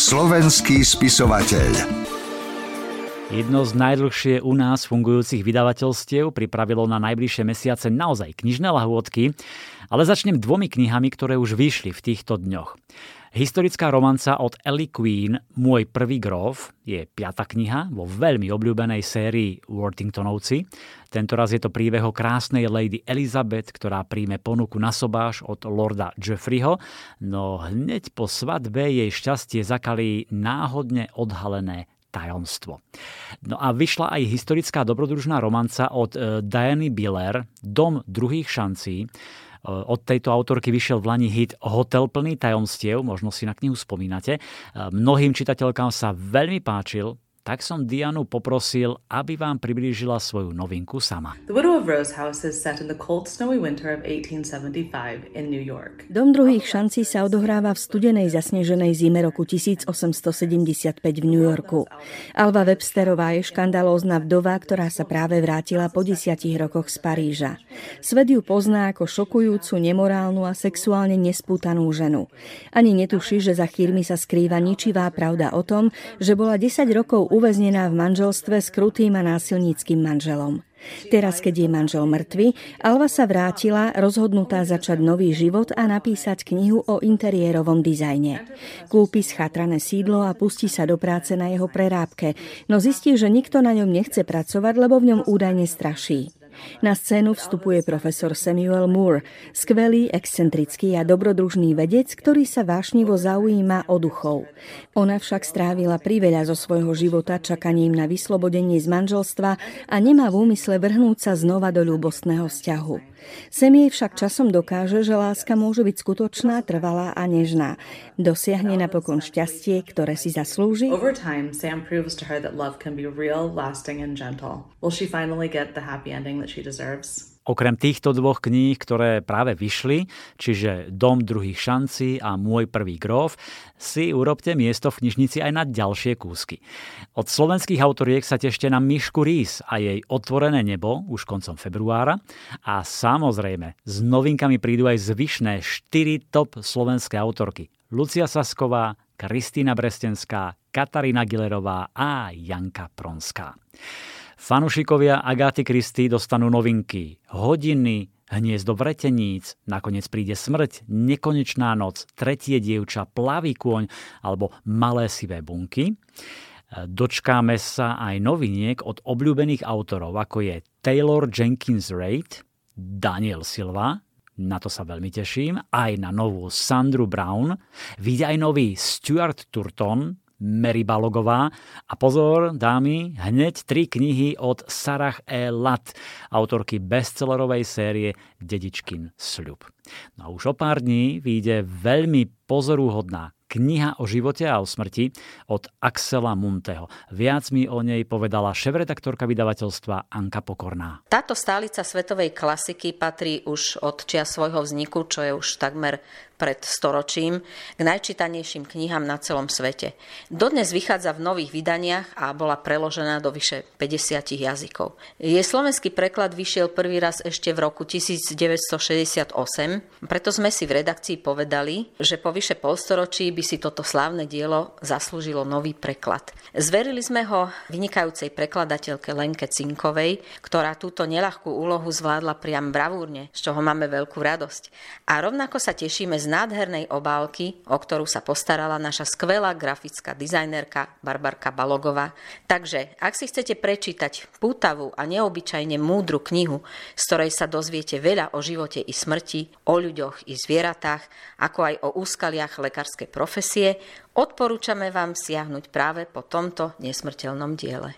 Slovenský spisovateľ. Jedno z najdlhšie u nás fungujúcich vydavateľstiev pripravilo na najbližšie mesiace naozaj knižné lahôdky, ale začnem dvomi knihami, ktoré už vyšli v týchto dňoch. Historická romanca od Ellie Queen Môj prvý grof je piata kniha vo veľmi obľúbenej sérii Worthingtonovci. Tento raz je to príbeh o krásnej lady Elizabeth, ktorá príjme ponuku na sobáš od lorda Jeffreyho, no hneď po svadbe jej šťastie zakalí náhodne odhalené tajomstvo. No a vyšla aj historická dobrodružná romanca od e, Diany Biller Dom druhých šancí. Od tejto autorky vyšiel v Lani hit Hotel plný tajomstiev, možno si na knihu spomínate. Mnohým čitateľkám sa veľmi páčil, tak som Dianu poprosil, aby vám priblížila svoju novinku sama. The Widow of Rose House is set in the cold snowy winter of 1875 in New York. Dom druhých šancí sa odohráva v studenej zasneženej zime roku 1875 v New Yorku. Alva Websterová je škandalózna vdova, ktorá sa práve vrátila po desiatich rokoch z Paríža. Svet ju pozná ako šokujúcu, nemorálnu a sexuálne nespútanú ženu. Ani netuší, že za chýrmi sa skrýva ničivá pravda o tom, že bola 10 rokov uväznená v manželstve s krutým a násilníckým manželom. Teraz, keď je manžel mŕtvy, Alva sa vrátila, rozhodnutá začať nový život a napísať knihu o interiérovom dizajne. Kúpi schatrané sídlo a pustí sa do práce na jeho prerábke, no zistí, že nikto na ňom nechce pracovať, lebo v ňom údajne straší. Na scénu vstupuje profesor Samuel Moore, skvelý, excentrický a dobrodružný vedec, ktorý sa vášnivo zaujíma o duchov. Ona však strávila priveľa zo svojho života čakaním na vyslobodenie z manželstva a nemá v úmysle vrhnúť sa znova do ľúbostného vzťahu. Sem jej však časom dokáže, že láska môže byť skutočná, trvalá a nežná. Dosiahne napokon šťastie, ktoré si zaslúži. Over time, Sam proves to her that love can be real, lasting and gentle. Will she finally get the happy ending that she deserves? Okrem týchto dvoch kníh, ktoré práve vyšli, čiže Dom druhých šancí a Môj prvý grof, si urobte miesto v knižnici aj na ďalšie kúsky. Od slovenských autoriek sa tešte na Mišku Rís a jej Otvorené nebo už koncom februára a samozrejme s novinkami prídu aj zvyšné 4 top slovenské autorky. Lucia Sasková, Kristýna Brestenská, Katarína Gilerová a Janka Pronská. Fanušikovia Agáty Kristy dostanú novinky, hodiny, hniezdo vreteníc, nakoniec príde smrť, nekonečná noc, tretie dievča, plavý kôň alebo malé sivé bunky. Dočkáme sa aj noviniek od obľúbených autorov, ako je Taylor Jenkins Reid, Daniel Silva, na to sa veľmi teším, aj na novú Sandru Brown, vyjde aj nový Stuart Turton, Mary Balogová. A pozor, dámy, hneď tri knihy od Sarah E. Lat, autorky bestsellerovej série Dedičkin sľub. No už o pár dní vyjde veľmi pozorúhodná Kniha o živote a o smrti od Axela Munteho. Viac mi o nej povedala šéf-redaktorka vydavateľstva Anka Pokorná. Táto stálica svetovej klasiky patrí už od čia svojho vzniku, čo je už takmer pred storočím k najčítanejším knihám na celom svete. Dodnes vychádza v nových vydaniach a bola preložená do vyše 50 jazykov. Jej slovenský preklad vyšiel prvý raz ešte v roku 1968, preto sme si v redakcii povedali, že po vyše polstoročí by si toto slávne dielo zaslúžilo nový preklad. Zverili sme ho vynikajúcej prekladateľke Lenke Cinkovej, ktorá túto nelahkú úlohu zvládla priam bravúrne, z čoho máme veľkú radosť. A rovnako sa tešíme z nádhernej obálky, o ktorú sa postarala naša skvelá grafická dizajnerka Barbarka Balogová. Takže, ak si chcete prečítať pútavú a neobyčajne múdru knihu, z ktorej sa dozviete veľa o živote i smrti, o ľuďoch i zvieratách, ako aj o úskaliach lekárskej profesie, odporúčame vám siahnuť práve po tomto nesmrteľnom diele.